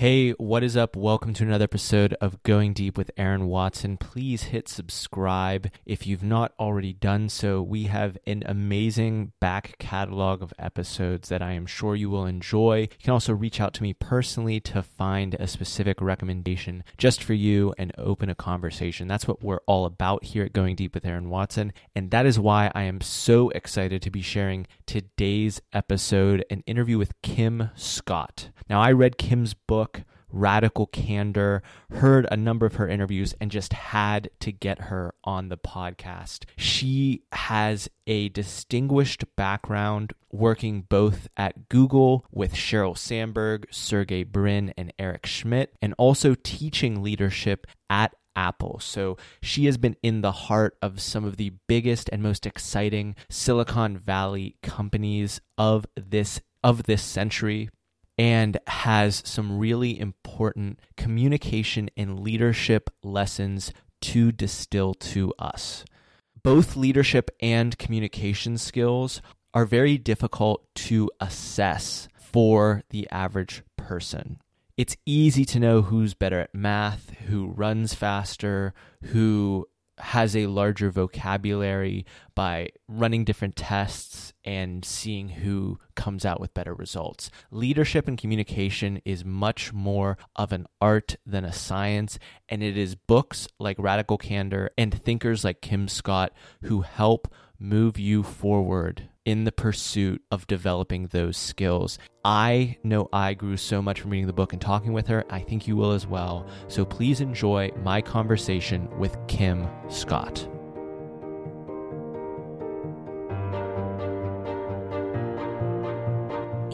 Hey, what is up? Welcome to another episode of Going Deep with Aaron Watson. Please hit subscribe if you've not already done so. We have an amazing back catalog of episodes that I am sure you will enjoy. You can also reach out to me personally to find a specific recommendation just for you and open a conversation. That's what we're all about here at Going Deep with Aaron Watson. And that is why I am so excited to be sharing today's episode an interview with Kim Scott. Now, I read Kim's book Radical Candor, heard a number of her interviews, and just had to get her on the podcast. She has a distinguished background working both at Google with Sheryl Sandberg, Sergey Brin, and Eric Schmidt, and also teaching leadership at Apple. So she has been in the heart of some of the biggest and most exciting Silicon Valley companies of this of this century and has some really important communication and leadership lessons to distill to us. Both leadership and communication skills are very difficult to assess for the average person. It's easy to know who's better at math, who runs faster, who has a larger vocabulary by running different tests and seeing who comes out with better results. Leadership and communication is much more of an art than a science, and it is books like Radical Candor and thinkers like Kim Scott who help move you forward in the pursuit of developing those skills. I know I grew so much from reading the book and talking with her. I think you will as well. So please enjoy my conversation with Kim Scott.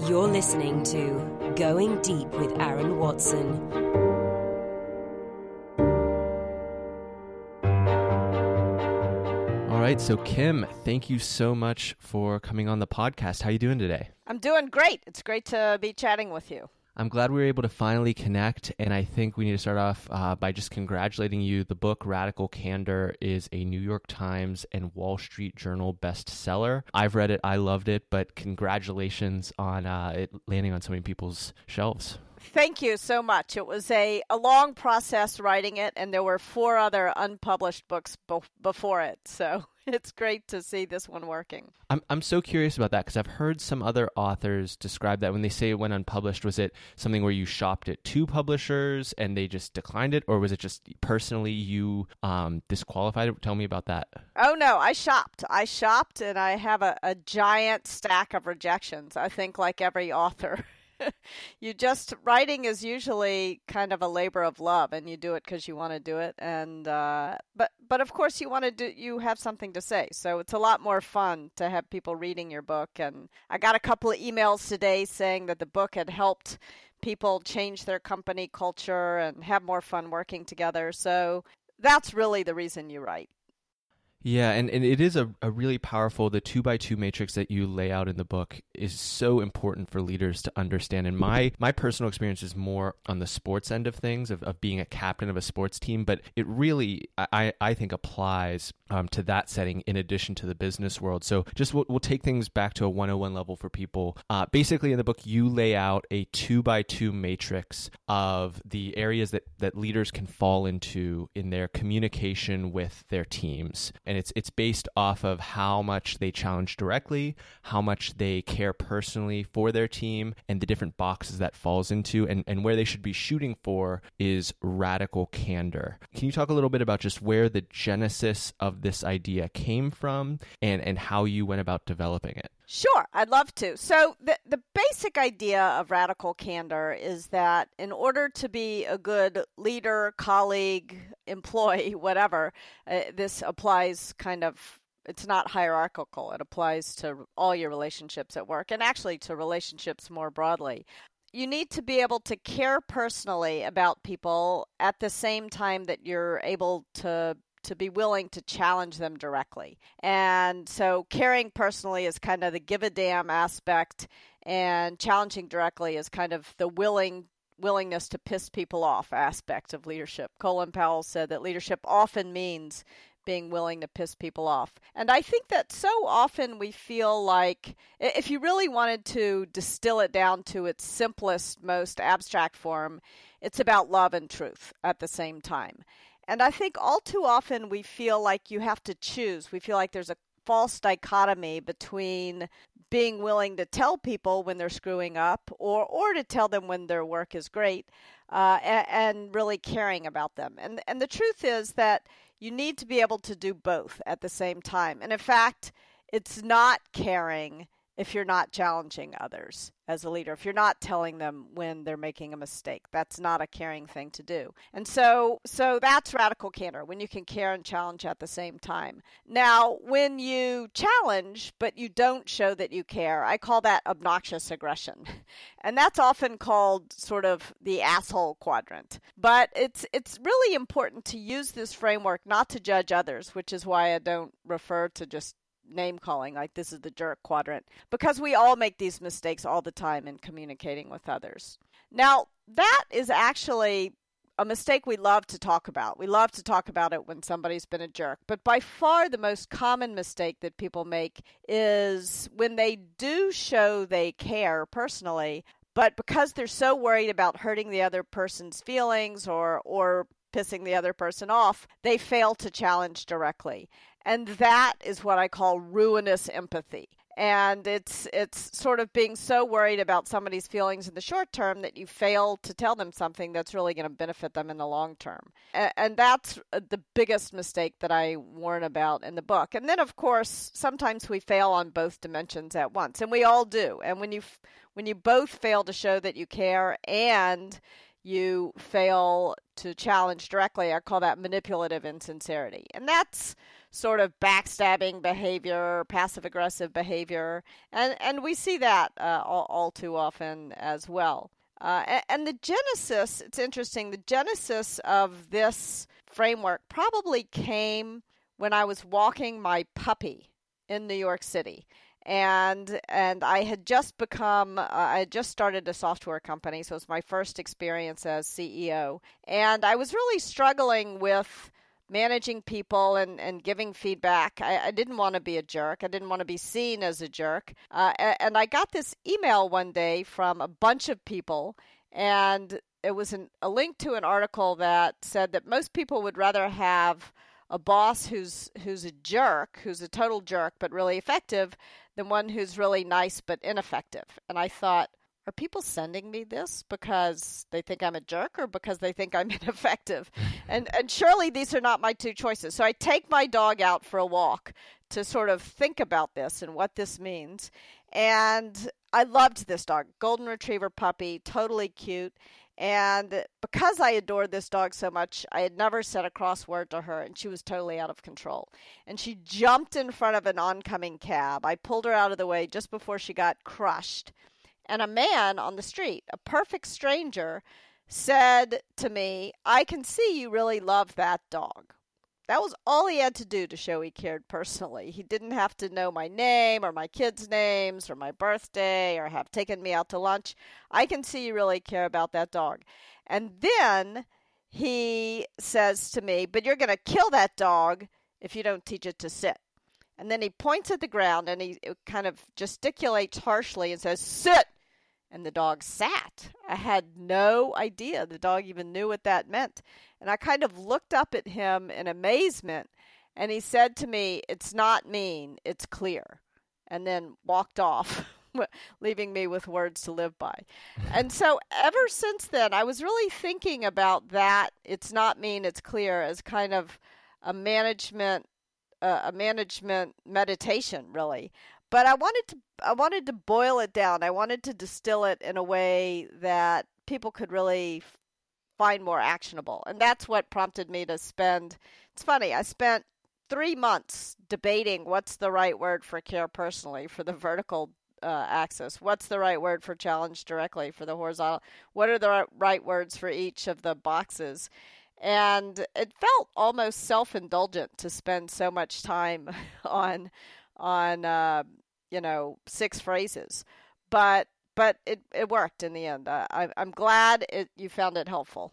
You're listening to Going Deep with Aaron Watson. Right, so Kim, thank you so much for coming on the podcast. How are you doing today? I'm doing great. It's great to be chatting with you. I'm glad we were able to finally connect, and I think we need to start off uh, by just congratulating you. The book Radical Candor is a New York Times and Wall Street Journal bestseller. I've read it, I loved it, but congratulations on uh, it landing on so many people's shelves. Thank you so much. It was a, a long process writing it, and there were four other unpublished books be- before it. So it's great to see this one working. I'm I'm so curious about that because I've heard some other authors describe that when they say it went unpublished, was it something where you shopped it to publishers and they just declined it, or was it just personally you um, disqualified it? Tell me about that. Oh no, I shopped. I shopped, and I have a, a giant stack of rejections. I think like every author. you just writing is usually kind of a labor of love and you do it because you want to do it and uh, but but of course you want to do you have something to say. So it's a lot more fun to have people reading your book and i got a couple of emails today saying that the book had helped people change their company culture and have more fun working together. So that's really the reason you write yeah, and, and it is a, a really powerful, the two by two matrix that you lay out in the book is so important for leaders to understand. And my, my personal experience is more on the sports end of things, of, of being a captain of a sports team, but it really, I, I think, applies um, to that setting in addition to the business world. So just we'll, we'll take things back to a 101 level for people. Uh, basically, in the book, you lay out a two by two matrix of the areas that, that leaders can fall into in their communication with their teams. And and it's it's based off of how much they challenge directly, how much they care personally for their team, and the different boxes that falls into, and and where they should be shooting for is radical candor. Can you talk a little bit about just where the genesis of this idea came from, and and how you went about developing it? Sure, I'd love to. So, the, the basic idea of radical candor is that in order to be a good leader, colleague, employee, whatever, uh, this applies kind of it's not hierarchical. It applies to all your relationships at work and actually to relationships more broadly. You need to be able to care personally about people at the same time that you're able to to be willing to challenge them directly. And so caring personally is kind of the give a damn aspect and challenging directly is kind of the willing willingness to piss people off aspect of leadership. Colin Powell said that leadership often means being willing to piss people off. And I think that so often we feel like if you really wanted to distill it down to its simplest, most abstract form, it's about love and truth at the same time. And I think all too often we feel like you have to choose. We feel like there's a false dichotomy between being willing to tell people when they're screwing up or or to tell them when their work is great uh, and, and really caring about them and and the truth is that you need to be able to do both at the same time and in fact it's not caring if you're not challenging others as a leader, if you're not telling them when they're making a mistake. That's not a caring thing to do. And so so that's radical candor when you can care and challenge at the same time. Now, when you challenge but you don't show that you care, I call that obnoxious aggression. And that's often called sort of the asshole quadrant. But it's it's really important to use this framework not to judge others, which is why I don't refer to just name calling like this is the jerk quadrant because we all make these mistakes all the time in communicating with others. Now, that is actually a mistake we love to talk about. We love to talk about it when somebody's been a jerk. But by far the most common mistake that people make is when they do show they care personally, but because they're so worried about hurting the other person's feelings or or pissing the other person off, they fail to challenge directly. And that is what I call ruinous empathy. And it's it's sort of being so worried about somebody's feelings in the short term that you fail to tell them something that's really going to benefit them in the long term. And, and that's uh, the biggest mistake that I warn about in the book. And then of course, sometimes we fail on both dimensions at once, and we all do. And when you when you both fail to show that you care and you fail to challenge directly, I call that manipulative insincerity. And that's sort of backstabbing behavior, passive aggressive behavior, and and we see that uh, all, all, too often as well. Uh, and, and the genesis, it's interesting. The genesis of this framework probably came when I was walking my puppy in New York City and and I had just become uh, I had just started a software company, so it was my first experience as CEO, and I was really struggling with managing people and, and giving feedback. I, I didn't want to be a jerk. I didn't want to be seen as a jerk. Uh, and I got this email one day from a bunch of people, and it was an, a link to an article that said that most people would rather have a boss who's who's a jerk, who's a total jerk but really effective, than one who's really nice but ineffective. And I thought, are people sending me this because they think I'm a jerk or because they think I'm ineffective? and and surely these are not my two choices. So I take my dog out for a walk to sort of think about this and what this means. And I loved this dog, golden retriever puppy, totally cute. And because I adored this dog so much, I had never said a cross word to her, and she was totally out of control. And she jumped in front of an oncoming cab. I pulled her out of the way just before she got crushed and a man on the street, a perfect stranger, said to me, I can see you really love that dog. That was all he had to do to show he cared personally. He didn't have to know my name or my kids' names or my birthday or have taken me out to lunch. I can see you really care about that dog. And then he says to me, But you're going to kill that dog if you don't teach it to sit. And then he points at the ground and he kind of gesticulates harshly and says, Sit! And the dog sat. I had no idea the dog even knew what that meant. And I kind of looked up at him in amazement, and he said to me, It's not mean, it's clear, and then walked off. leaving me with words to live by. And so ever since then, I was really thinking about that. It's not mean, it's clear as kind of a management, uh, a management meditation, really but I wanted to I wanted to boil it down. I wanted to distill it in a way that people could really find more actionable. And that's what prompted me to spend It's funny. I spent 3 months debating what's the right word for care personally for the vertical uh, axis. What's the right word for challenge directly for the horizontal? What are the right words for each of the boxes? And it felt almost self indulgent to spend so much time on on uh, you know six phrases, but but it, it worked in the end. Uh, I, I'm glad it, you found it helpful.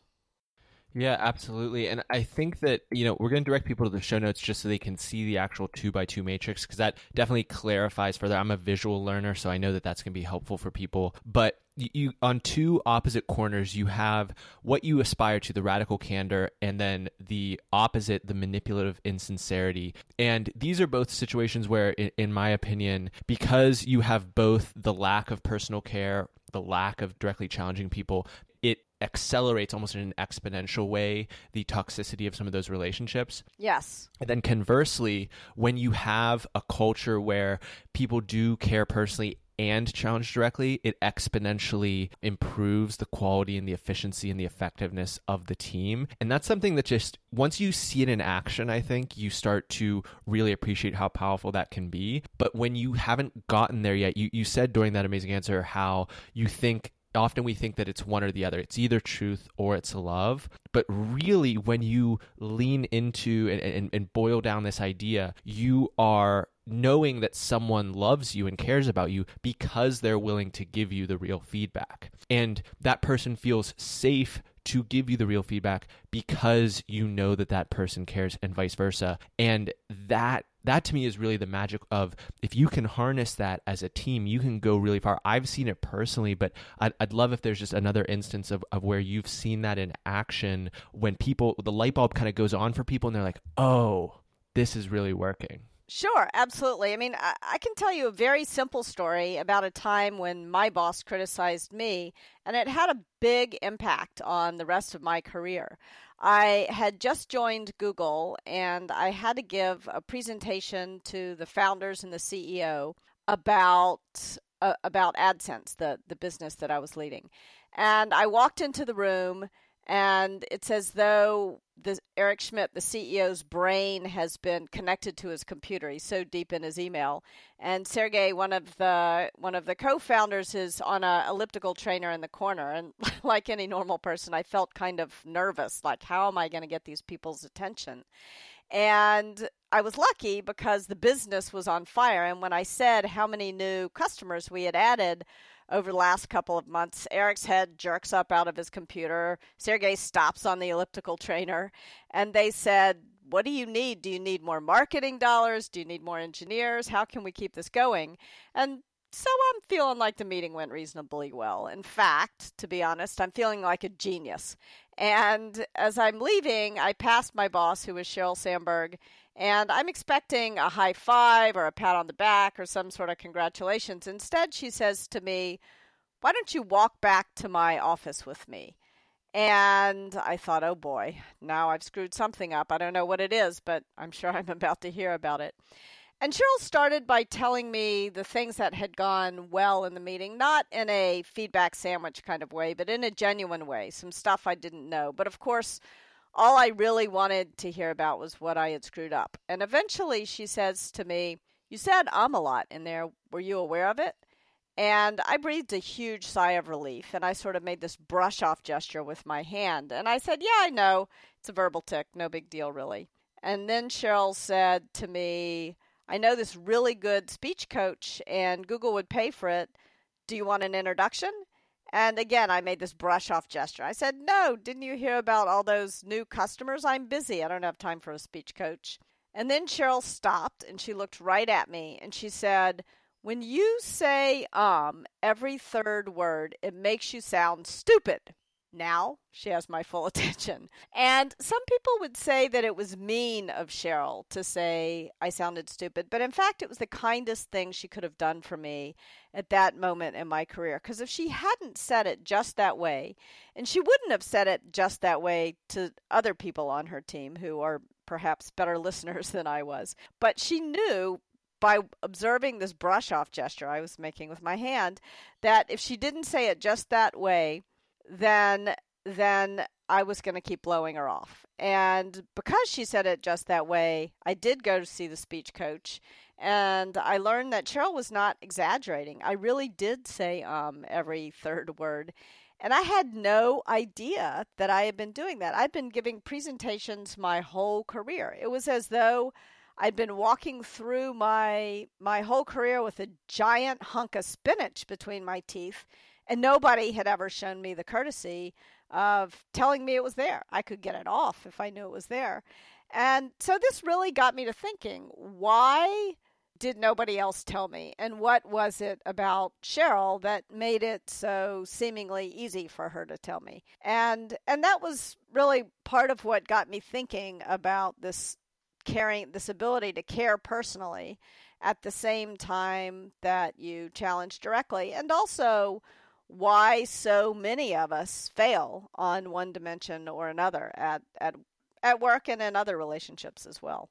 Yeah, absolutely. And I think that, you know, we're going to direct people to the show notes just so they can see the actual two by two matrix because that definitely clarifies further. I'm a visual learner, so I know that that's going to be helpful for people. But you on two opposite corners you have what you aspire to the radical candor and then the opposite the manipulative insincerity and these are both situations where in, in my opinion because you have both the lack of personal care the lack of directly challenging people it accelerates almost in an exponential way the toxicity of some of those relationships. Yes. And then conversely, when you have a culture where people do care personally and challenge directly, it exponentially improves the quality and the efficiency and the effectiveness of the team. And that's something that just once you see it in action, I think you start to really appreciate how powerful that can be. But when you haven't gotten there yet, you, you said during that amazing answer how you think often we think that it's one or the other. It's either truth or it's love. But really, when you lean into and, and, and, boil down this idea, you are knowing that someone loves you and cares about you because they're willing to give you the real feedback. And that person feels safe to give you the real feedback because you know that that person cares and vice versa. And that that to me is really the magic of if you can harness that as a team, you can go really far. I've seen it personally, but I'd, I'd love if there's just another instance of, of where you've seen that in action when people, the light bulb kind of goes on for people and they're like, oh, this is really working. Sure, absolutely. I mean, I, I, can tell you a very simple story about a time when my boss criticized me, and it had a big impact on the rest of my career. I had just joined Google and I had to give a presentation to the founders and the CEO about uh, about AdSense, the the business that I was leading. And I walked into the room and it's as though the Eric Schmidt, the CEO's brain has been connected to his computer. He's so deep in his email. And Sergey, one of the one of the co-founders, is on a elliptical trainer in the corner. And like any normal person, I felt kind of nervous. Like, how am I going to get these people's attention? And I was lucky because the business was on fire. And when I said how many new customers we had added over the last couple of months. Eric's head jerks up out of his computer. Sergey stops on the elliptical trainer, and they said, What do you need? Do you need more marketing dollars? Do you need more engineers? How can we keep this going? And so I'm feeling like the meeting went reasonably well. In fact, to be honest, I'm feeling like a genius. And as I'm leaving, I passed my boss, who was Sheryl Sandberg, and I'm expecting a high five or a pat on the back or some sort of congratulations. Instead, she says to me, Why don't you walk back to my office with me? And I thought, oh boy, now I've screwed something up. I don't know what it is, but I'm sure I'm about to hear about it. And Sheryl started by telling me the things that had gone well in the meeting, not in a feedback sandwich kind of way, but in a genuine way, some stuff I didn't know. But of course, all I really wanted to hear about was what I had screwed up. And eventually she says to me, You said um a lot in there. Were you aware of it? And I breathed a huge sigh of relief and I sort of made this brush off gesture with my hand. And I said, Yeah, I know. It's a verbal tic. No big deal, really. And then Sheryl said to me, I know this really good speech coach and Google would pay for it. Do you want an introduction? And again, I made this brush off gesture. I said, No, didn't you hear about all those new customers? I'm busy. I don't have time for a speech coach. And then Sheryl stopped and she looked right at me and she said, When you say um every third word, it makes you sound stupid. Now she has my full attention. And some people would say that it was mean of Sheryl to say I sounded stupid, but in fact, it was the kindest thing she could have done for me at that moment in my career. Because if she hadn't said it just that way, and she wouldn't have said it just that way to other people on her team who are perhaps better listeners than I was, but she knew by observing this brush off gesture I was making with my hand that if she didn't say it just that way, then then I was going to keep blowing her off. And because she said it just that way, I did go to see the speech coach and I learned that Sheryl was not exaggerating. I really did say um every third word. And I had no idea that I had been doing that. I'd been giving presentations my whole career. It was as though I'd been walking through my my whole career with a giant hunk of spinach between my teeth And nobody had ever shown me the courtesy of telling me it was there. I could get it off if I knew it was there. And so this really got me to thinking why did nobody else tell me? And what was it about Sheryl that made it so seemingly easy for her to tell me? And and that was really part of what got me thinking about this caring this ability to care personally at the same time that you challenge directly and also why so many of us fail on one dimension or another at at at work and in other relationships as well.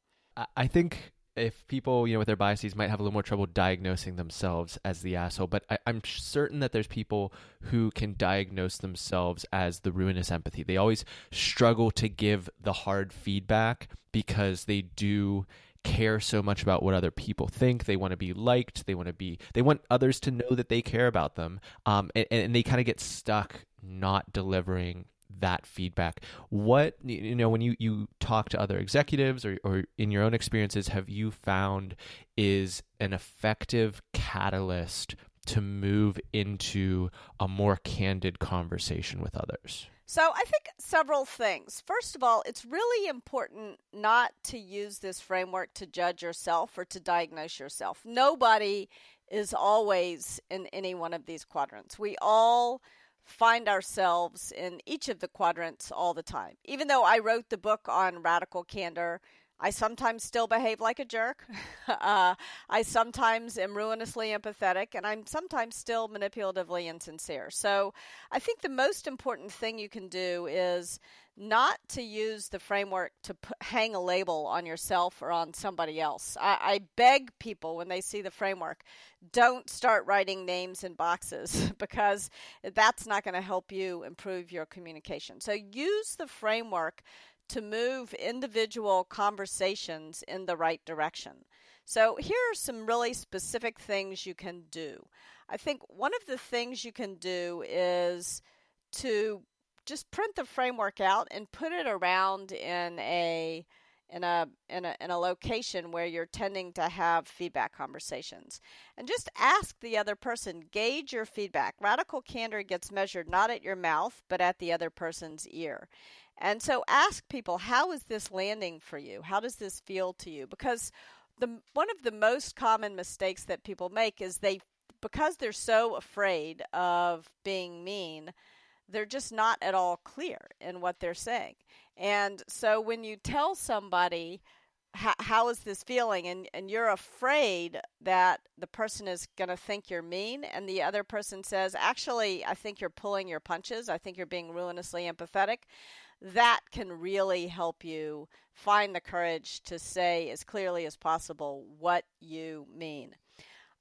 I think if people, you know, with their biases might have a little more trouble diagnosing themselves as the asshole, but I, am certain that there's people who can diagnose themselves as the ruinous empathy. They always struggle to give the hard feedback because they do care so much about what other people think. They want to be liked. They want to be. They want others to know that they care about them. Um, and, and they kind of get stuck not delivering that feedback. What you know when you you talk to other executives or or in your own experiences have you found is an effective catalyst to move into a more candid conversation with others? So, I think several things. First of all, it's really important not to use this framework to judge yourself or to diagnose yourself. Nobody is always in any one of these quadrants. We all find ourselves in each of the quadrants all the time. Even though I wrote the book on radical candor, I sometimes still behave like a jerk. uh, I sometimes am ruinously empathetic, and I'm sometimes still manipulatively insincere. So I think the most important thing you can do is not to use the framework to put, hang a label on yourself or on somebody else. I, I beg people when they see the framework, don't start writing names in boxes because that's not going to help you improve your communication. So use the framework to move individual conversations in the right direction. So, here are some really specific things you can do. I think one of the things you can do is to just print the framework out and put it around in a in a in a in a location where you're tending to have feedback conversations and just ask the other person gauge your feedback radical candor gets measured not at your mouth but at the other person's ear and so ask people, how is this landing for you? How does this feel to you? Because the one of the most common mistakes that people make is they because they're so afraid of being mean, they're just not at all clear in what they're saying. And so when you tell somebody how is this feeling and, and you're afraid that the person is going to think you're mean and the other person says actually i think you're pulling your punches i think you're being ruinously empathetic that can really help you find the courage to say as clearly as possible what you mean.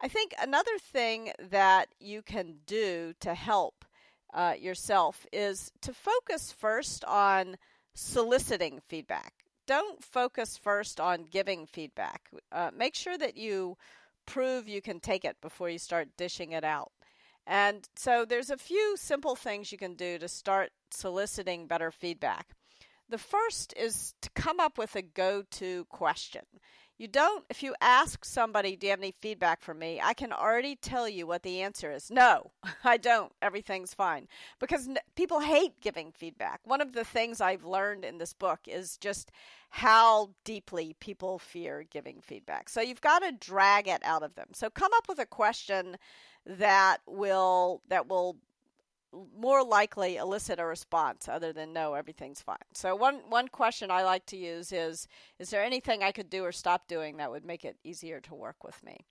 I think another thing that you can do to help uh, yourself is to focus first on soliciting feedback. Don't focus first on giving feedback. Uh, make sure that you prove you can take it before you start dishing it out. And so there's a few simple things you can do to start soliciting better feedback. The first is to come up with a go to question. You don't, if you ask somebody, Do you have any feedback for me? I can already tell you what the answer is. No, I don't. Everything's fine. Because n- people hate giving feedback. One of the things I've learned in this book is just how deeply people fear giving feedback. So you've got to drag it out of them. So come up with a question that will that will more likely elicit a response other than no everything's fine. So one one question i like to use is is there anything i could do or stop doing that would make it easier to work with me?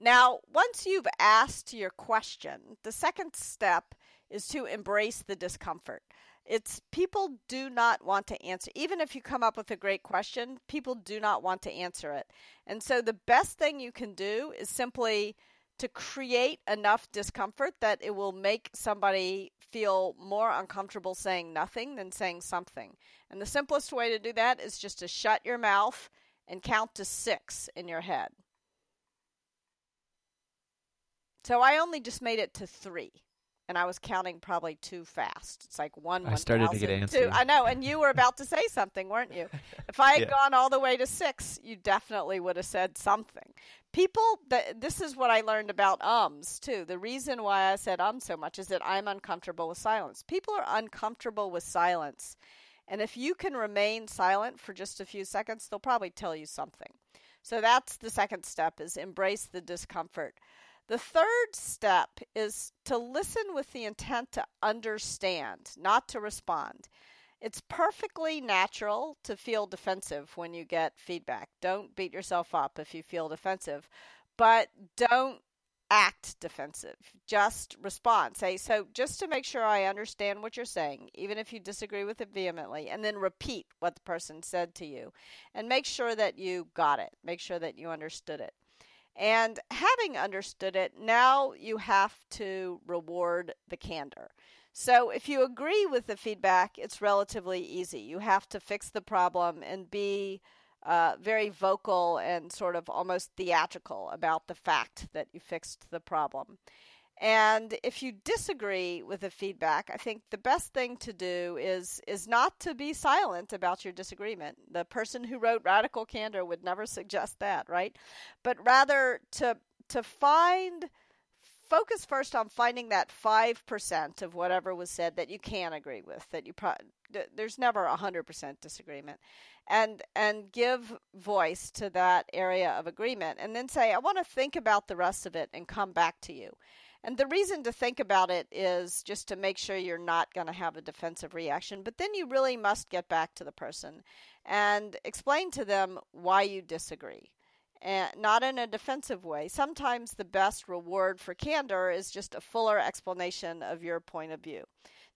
Now once you've asked your question the second step is to embrace the discomfort. It's people do not want to answer even if you come up with a great question people do not want to answer it. And so the best thing you can do is simply to create enough discomfort that it will make somebody feel more uncomfortable saying nothing than saying something. And the simplest way to do that is just to shut your mouth and count to six in your head. So I only just made it to three. And I was counting probably too fast. It's like one. I started to get antsy. I know, and you were about to say something, weren't you? If I had Yeah. gone all the way to six, you definitely would have said something. People, th- this is what I learned about ums too. The reason why I said um so much is that I'm uncomfortable with silence. People are uncomfortable with silence, and if you can remain silent for just a few seconds, they'll probably tell you something. So that's the second step: is embrace the discomfort. The third step is to listen with the intent to understand, not to respond. It's perfectly natural to feel defensive when you get feedback. Don't beat yourself up if you feel defensive, but don't act defensive. Just respond. Say, so just to make sure I understand what you're saying, even if you disagree with it vehemently, and then repeat what the person said to you. And make sure that you got it. Make sure that you understood it. And having understood it, now you have to reward the candor. So if you agree with the feedback, it's relatively easy. You have to fix the problem and be uh, very vocal and sort of almost theatrical about the fact that you fixed the problem. And if you disagree with the feedback, I think the best thing to do is is not to be silent about your disagreement. The person who wrote Radical Candor would never suggest that, right? But rather to to find focus first on finding that 5% of whatever was said that you can agree with that you pro- there's never a 100% disagreement and and give voice to that area of agreement and then say i want to think about the rest of it and come back to you and the reason to think about it is just to make sure you're not going to have a defensive reaction but then you really must get back to the person and explain to them why you disagree and not in a defensive way. Sometimes the best reward for candor is just a fuller explanation of your point of view.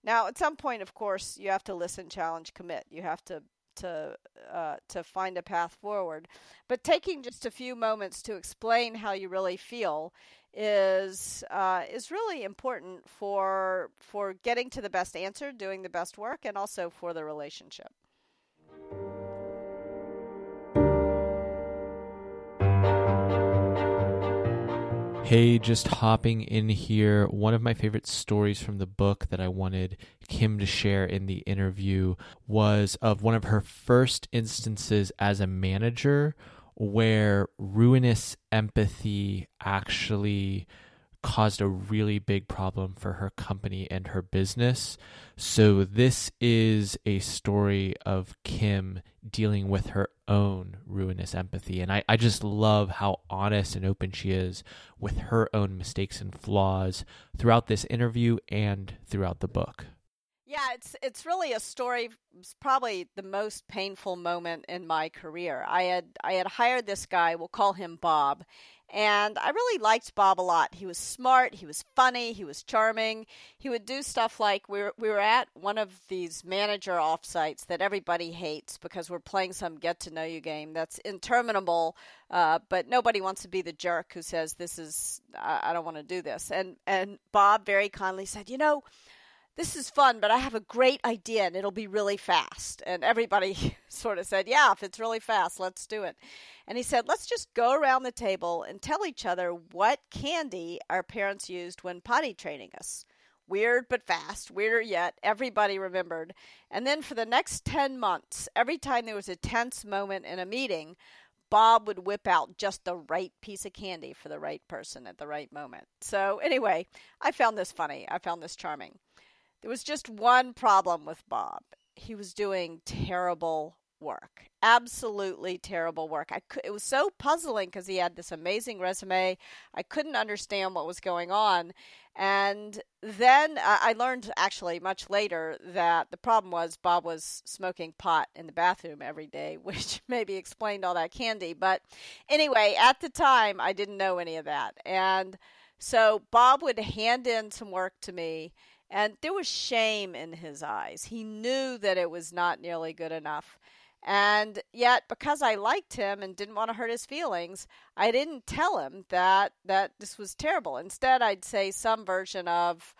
Now, at some point, of course, you have to listen, challenge, commit. You have to to uh, to find a path forward. But taking just a few moments to explain how you really feel is uh, is really important for for getting to the best answer, doing the best work, and also for the relationship. Hey, just hopping in here. One of my favorite stories from the book that I wanted Kim to share in the interview was of one of her first instances as a manager where ruinous empathy actually caused a really big problem for her company and her business. So, this is a story of Kim dealing with her own ruinous empathy. And I, I just love how honest and open she is with her own mistakes and flaws throughout this interview and throughout the book. Yeah, it's it's really a story. Probably the most painful moment in my career. I had I had hired this guy. We'll call him Bob, and I really liked Bob a lot. He was smart. He was funny. He was charming. He would do stuff like we were we were at one of these manager offsites that everybody hates because we're playing some get to know you game that's interminable. Uh, but nobody wants to be the jerk who says this is I, I don't want to do this. And and Bob very kindly said, you know this is fun, but I have a great idea and it'll be really fast. And everybody sort of said, Yeah, if it's really fast, let's do it. And he said, Let's just go around the table and tell each other what candy our parents used when potty training us. Weird but fast, weirder yet. Everybody remembered. And then for the next 10 months, every time there was a tense moment in a meeting, Bob would whip out just the right piece of candy for the right person at the right moment. So, anyway, I found this funny. I found this charming. There was just one problem with Bob. He was doing terrible work. Absolutely terrible work. I could, it was so puzzling because he had this amazing resume. I couldn't understand what was going on. And then I learned actually much later that the problem was Bob was smoking pot in the bathroom every day, which maybe explained all that candy. But anyway, at the time, I didn't know any of that. And so Bob would hand in some work to me and there was shame in his eyes. He knew that it was not nearly good enough. And yet, because I liked him and didn't want to hurt his feelings, I didn't tell him that, that this was terrible. Instead, I'd say some version of,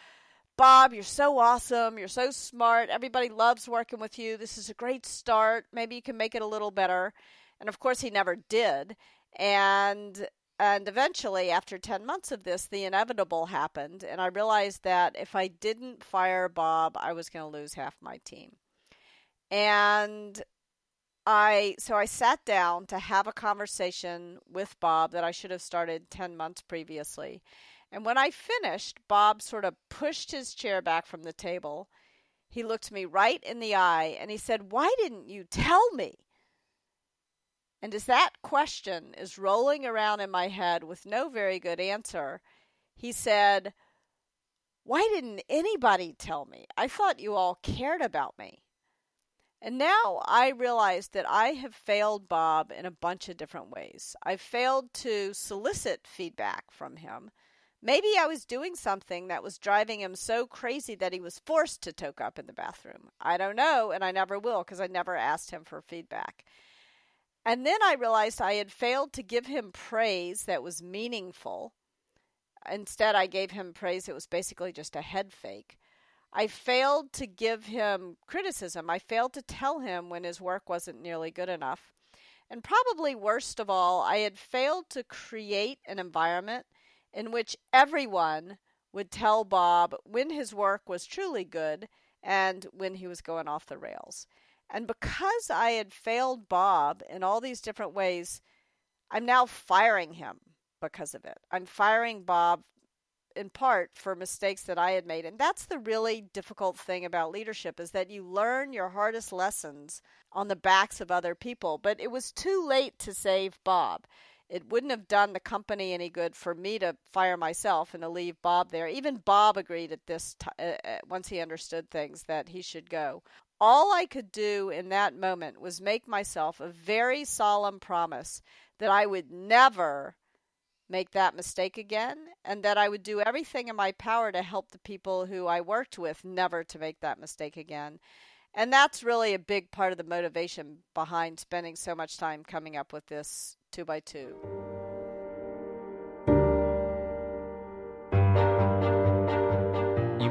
Bob, you're so awesome. You're so smart. Everybody loves working with you. This is a great start. Maybe you can make it a little better. And of course, he never did. And and eventually, after 10 months of this, the inevitable happened. And I realized that if I didn't fire Bob, I was going to lose half my team. And I so I sat down to have a conversation with Bob that I should have started 10 months previously. And when I finished, Bob sort of pushed his chair back from the table. He looked me right in the eye and he said, "Why didn't you tell me?" And as that question is rolling around in my head with no very good answer, he said, Why didn't anybody tell me? I thought you all cared about me. And now I realize that I have failed Bob in a bunch of different ways. I've failed to solicit feedback from him. Maybe I was doing something that was driving him so crazy that he was forced to toke up in the bathroom. I don't know, and I never will because I never asked him for feedback. And then I realized I had failed to give him praise that was meaningful. Instead, I gave him praise that was basically just a head fake. I failed to give him criticism. I failed to tell him when his work wasn't nearly good enough. And probably worst of all, I had failed to create an environment in which everyone would tell Bob when his work was truly good and when he was going off the rails. And because I had failed Bob in all these different ways, I'm now firing him because of it. I'm firing Bob in part for mistakes that I had made. And that's the really difficult thing about leadership is that you learn your hardest lessons on the backs of other people. But it was too late to save Bob. It wouldn't have done the company any good for me to fire myself and to leave Bob there. Even Bob agreed at this t- uh, uh once he understood things that he should go all I could do in that moment was make myself a very solemn promise that I would never make that mistake again and that I would do everything in my power to help the people who I worked with never to make that mistake again. And that's really a big part of the motivation behind spending so much time coming up with this two by two.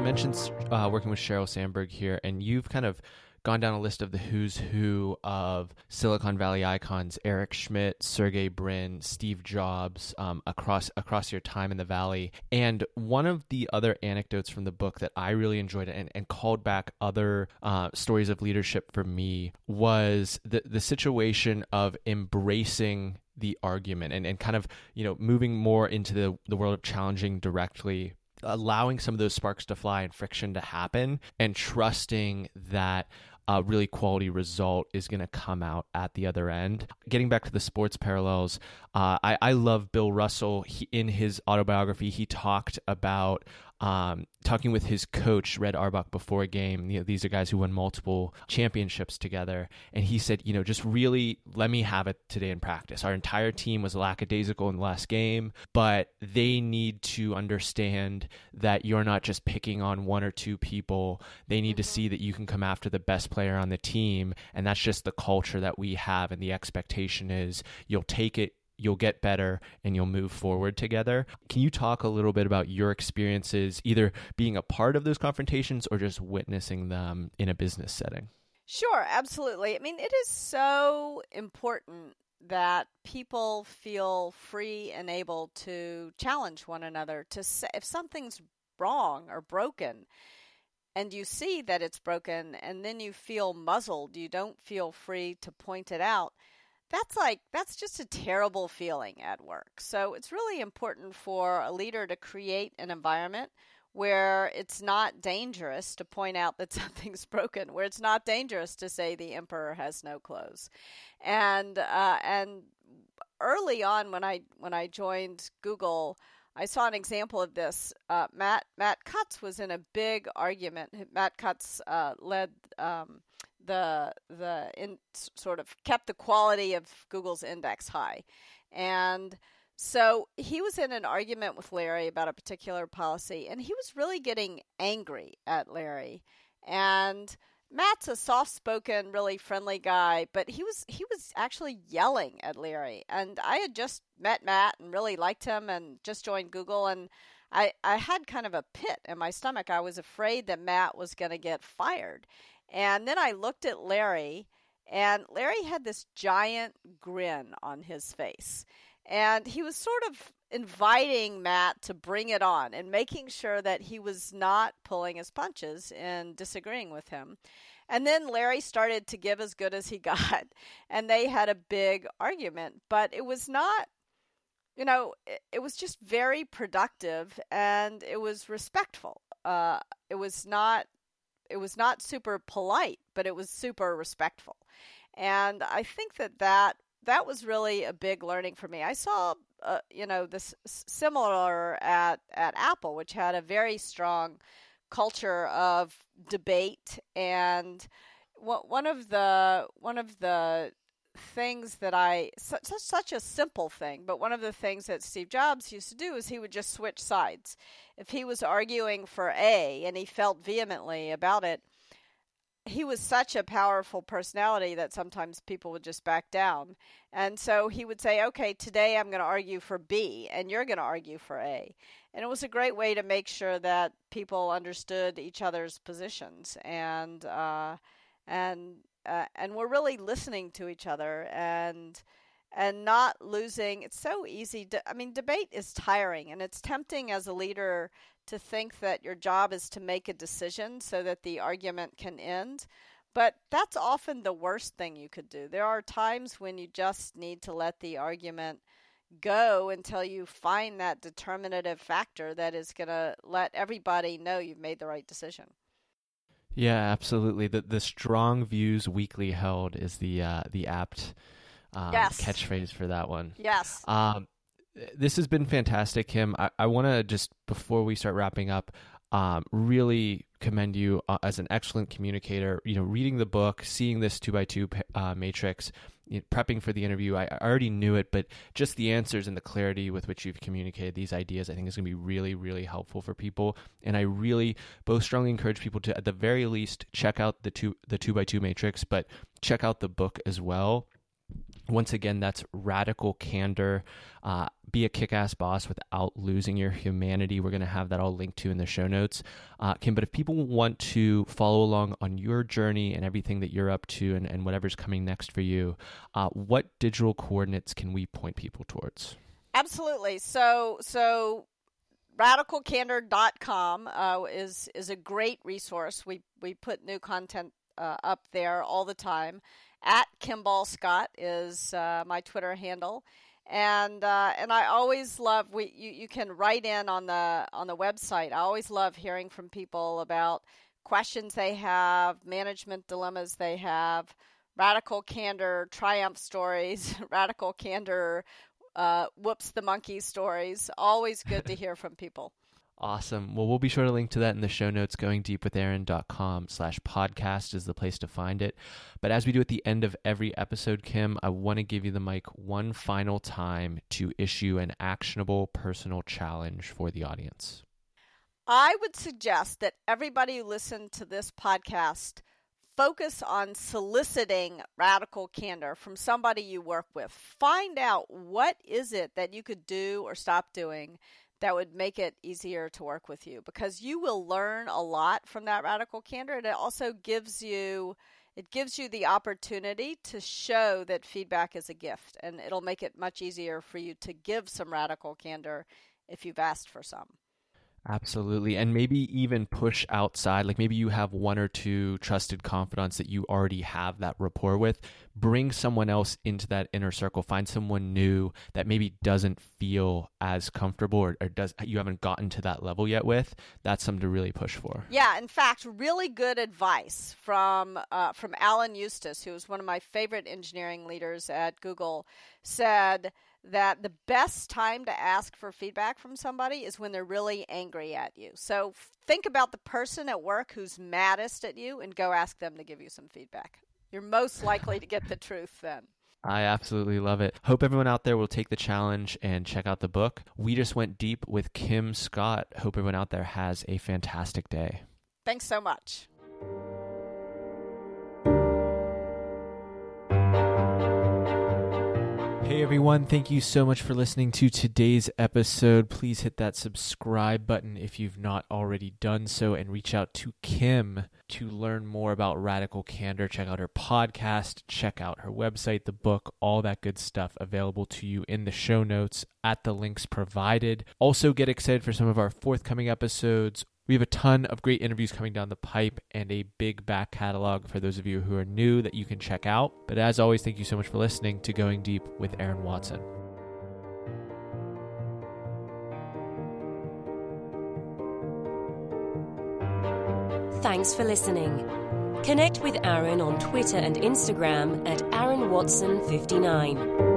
Mentioned uh, working with Sheryl Sandberg here, and you've kind of gone down a list of the who's who of Silicon Valley icons: Eric Schmidt, Sergey Brin, Steve Jobs, um, across across your time in the Valley. And one of the other anecdotes from the book that I really enjoyed and, and called back other uh, stories of leadership for me was the the situation of embracing the argument and, and kind of you know moving more into the, the world of challenging directly allowing some of those sparks to fly and friction to happen and trusting that a really quality result is going to come out at the other end. Getting back to the sports parallels, uh, I, I love Bill Russell. He, in his autobiography, he talked about um, talking with his coach Red Auerbach before a game. You know, these are guys who won multiple championships together, and he said, you know, just really let me have it today in practice. Our entire team was lackadaisical in the last game, but they need to understand that you're not just picking on one or two people. They need mm-hmm. to see that you can come after the best player on the team, and that's just the culture that we have, and the expectation is you'll take it you'll get better and you'll move forward together. Can you talk a little bit about your experiences, either being a part of those confrontations or just witnessing them in a business setting? Sure, absolutely. I mean, it is so important that people feel free and able to challenge one another to say if something's wrong or broken and you see that it's broken and then you feel muzzled, you don't feel free to point it out that's like that's just a terrible feeling at work. So it's really important for a leader to create an environment where it's not dangerous to point out that something's broken, where it's not dangerous to say the emperor has no clothes, and uh, and early on when I when I joined Google. I saw an example of this. Uh, Matt Matt Cutts was in a big argument. Matt Cutts uh, led um, the the in, sort of kept the quality of Google's index high, and so he was in an argument with Larry about a particular policy, and he was really getting angry at Larry. And Matt's a soft-spoken, really friendly guy, but he was he was actually yelling at Larry. And I had just met Matt and really liked him, and just joined Google, and I I had kind of a pit in my stomach. I was afraid that Matt was going to get fired. And then I looked at Larry, and Larry had this giant grin on his face. And he was sort of inviting Matt to bring it on and making sure that he was not pulling his punches and disagreeing with him. And then Larry started to give as good as he got, and they had a big argument. But it was not, you know, it, it was just very productive and it was respectful. Uh, it was not, it was not super polite, but it was super respectful. And I think that that that was really a big learning for me. I saw, uh, you know, this similar at at Apple, which had a very strong culture of debate and one of the one of the things that I such such a simple thing, but one of the things that Steve Jobs used to do is he would just switch sides. If he was arguing for A and he felt vehemently about it, he was such a powerful personality that sometimes people would just back down. And so he would say, okay, today I'm going to argue for B and you're going to argue for A. And it was a great way to make sure that people understood each other's positions and, uh, and, uh, and we're really listening to each other and, and not losing. It's so easy. To, I mean, debate is tiring and it's tempting as a leader to think that your job is to make a decision so that the argument can end. But that's often the worst thing you could do. There are times when you just need to let the argument go until you find that determinative factor that is going to let everybody know you've made the right decision. Yeah, absolutely. The the strong views weakly held is the uh, the apt um, yes. catchphrase for that one. Yes. Um, this has been fantastic, Kim. I, I want to just before we start wrapping up, um, really commend you uh, as an excellent communicator. You know, reading the book, seeing this two by two uh, matrix, you know, prepping for the interview, I, I, already knew it, but just the answers and the clarity with which you've communicated these ideas, I think is going to be really, really helpful for people. And I really both strongly encourage people to, at the very least, check out the two the two by two matrix, but check out the book as well once again, that's radical candor. Uh, be a kick ass boss without losing your humanity. We're going to have that all linked to in the show notes. Uh, Kim, but if people want to follow along on your journey and everything that you're up to and, and whatever's coming next for you, uh, what digital coordinates can we point people towards? Absolutely. So, so radicalcandor.com uh, is is a great resource. We we put new content uh, up there all the time at Kimball Scott is uh, my Twitter handle, and uh, and I always love we you, you can write in on the on the website. I always love hearing from people about questions they have, management dilemmas they have, radical candor triumph stories, radical candor uh, whoops the monkey stories. Always good to hear from people. Awesome. Well, we'll be sure to link to that in the show notes. Going deep with Aaron.com slash podcast is the place to find it. But as we do at the end of every episode, Kim, I want to give you the mic one final time to issue an actionable personal challenge for the audience. I would suggest that everybody who listened to this podcast focus on soliciting radical candor from somebody you work with. Find out what is it that you could do or stop doing that would make it easier to work with you because you will learn a lot from that radical candor. And it also gives you it gives you the opportunity to show that feedback is a gift and it'll make it much easier for you to give some radical candor if you've asked for some Absolutely. And maybe even push outside. Like maybe you have one or two trusted confidants that you already have that rapport with. Bring someone else into that inner circle. Find someone new that maybe doesn't feel as comfortable or, or does you haven't gotten to that level yet with. That's something to really push for. Yeah, in fact, really good advice from uh, from Alan Eustace, who was one of my favorite engineering leaders at Google, said that the best time to ask for feedback from somebody is when they're really angry at you. So think about the person at work who's maddest at you and go ask them to give you some feedback. You're most likely to get the truth then. I absolutely love it. Hope everyone out there will take the challenge and check out the book. We just went deep with Kim Scott. Hope everyone out there has a fantastic day. Thanks so much. Hey everyone. Thank you so much for listening to today's episode. Please hit that subscribe button if you've not already done so and reach out to Kim to learn more about Radical Candor. Check out her podcast, check out her website, the book, all that good stuff available to you in the show notes at the links provided. Also, get excited for some of our forthcoming episodes we have a ton of great interviews coming down the pipe and a big back catalog for those of you who are new that you can check out. But as always, thank you so much for listening to Going Deep with Aaron Watson. Thanks for listening. Connect with Aaron on Twitter and Instagram at Aaron Watson 59.